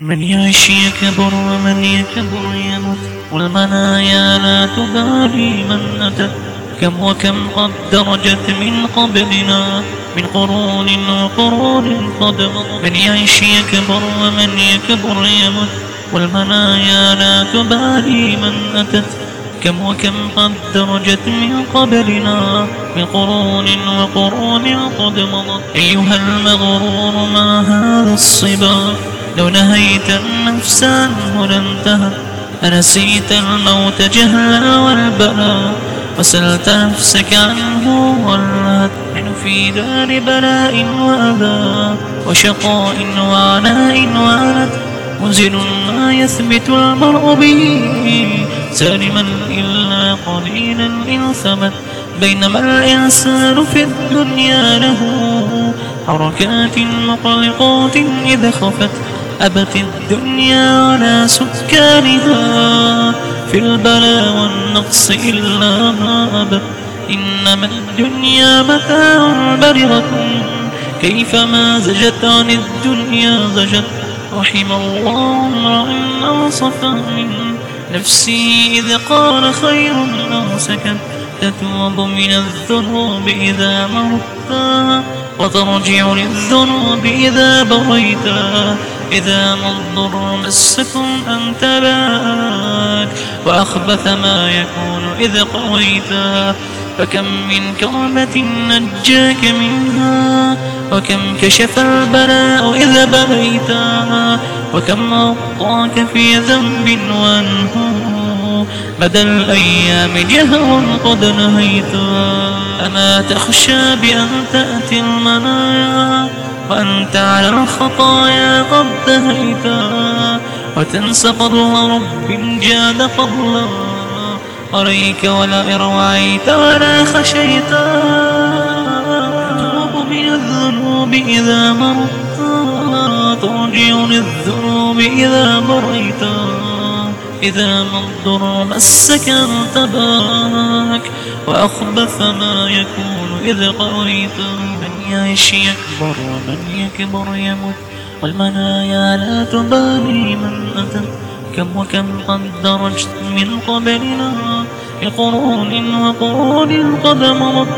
من يعيش يكبر ومن يكبر يموت والمنايا لا تبالي من أتت كم وكم قد درجت من قبلنا من قرون وقرون قد مضت. من يعيش يكبر ومن يكبر يموت والمنايا لا تبالي من أتت كم وكم قد درجت من قبلنا من قرون وقرون قد مضت. أيها المغرور ما هذا الصبا؟ لو نهيت النفس عنه لانتهت أنسيت الموت جهلا والبلاء وسلت نفسك عنه ولهت نحن في دار بلاء وأذى وشقاء وعناء وعنت منزل ما يثبت المرء به سالما إلا قليلا إن ثبت بينما الإنسان في الدنيا له حركات مقلقات إذا خفت. أبت الدنيا على سكانها في البلاء والنقص إلا ما أبت إنما الدنيا متاع برغة كيفما زجت عن الدنيا زجت. رحم الله امرأ أنصف من نفسي إذ قال خير أو سكت. تتوب من الذنوب إذا مرضتا وترجع للذنوب إذا بريتا إذا ما الضر مسكم أنت باك وأخبث ما يكون إذا قويتا فكم من كربة نجاك منها وكم كشف البلاء إذا بليتا وكم غطاك في ذنب وانه مدى الأيام جهر قد نهيتا أما تخشى بأن تأتي المنايا وأنت على الخطايا قد دهيتا وتنسى فضل رب جاد فضلا. عليك ولا إروعيت ولا خشيتا تتوب من الذنوب إذا مرت ترجع للذنوب إذا مريتا إذا ما الضر مسك انتباك وأخبث ما يكون إذ قريت من يعيش يكبر ومن يكبر يموت والمنايا لا تبالي من أتى كم وكم قد درجت من قبلنا بقرون وقرون قد مضت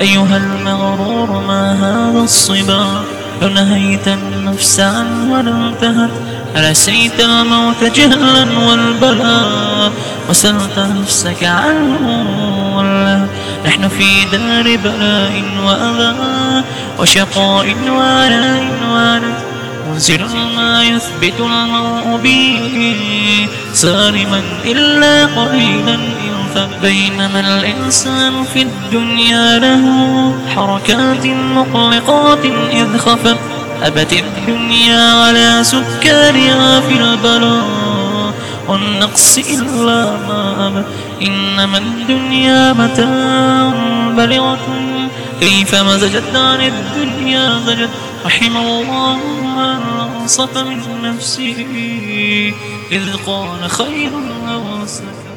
أيها المغرور ما هذا الصبا لو نهيت النفس عن ولا انتهت ألسيت الموت جهلا والبلاء وسلت نفسك عنه ولا. نحن في دار بلاء وأذى وشقاء وعناء وعنت منزل ما يثبت المرء به سالما إلا قليلا بينما الإنسان في الدنيا له حركات مقلقات إذ خفت. أبت الدنيا على سكانها في البلاء. والنقص إلا ما أبت إنما الدنيا متاع بلغة. كيف مزجت عن الدنيا زجت. رحم الله من أنصف من نفسه. إذ قال خير أو سكت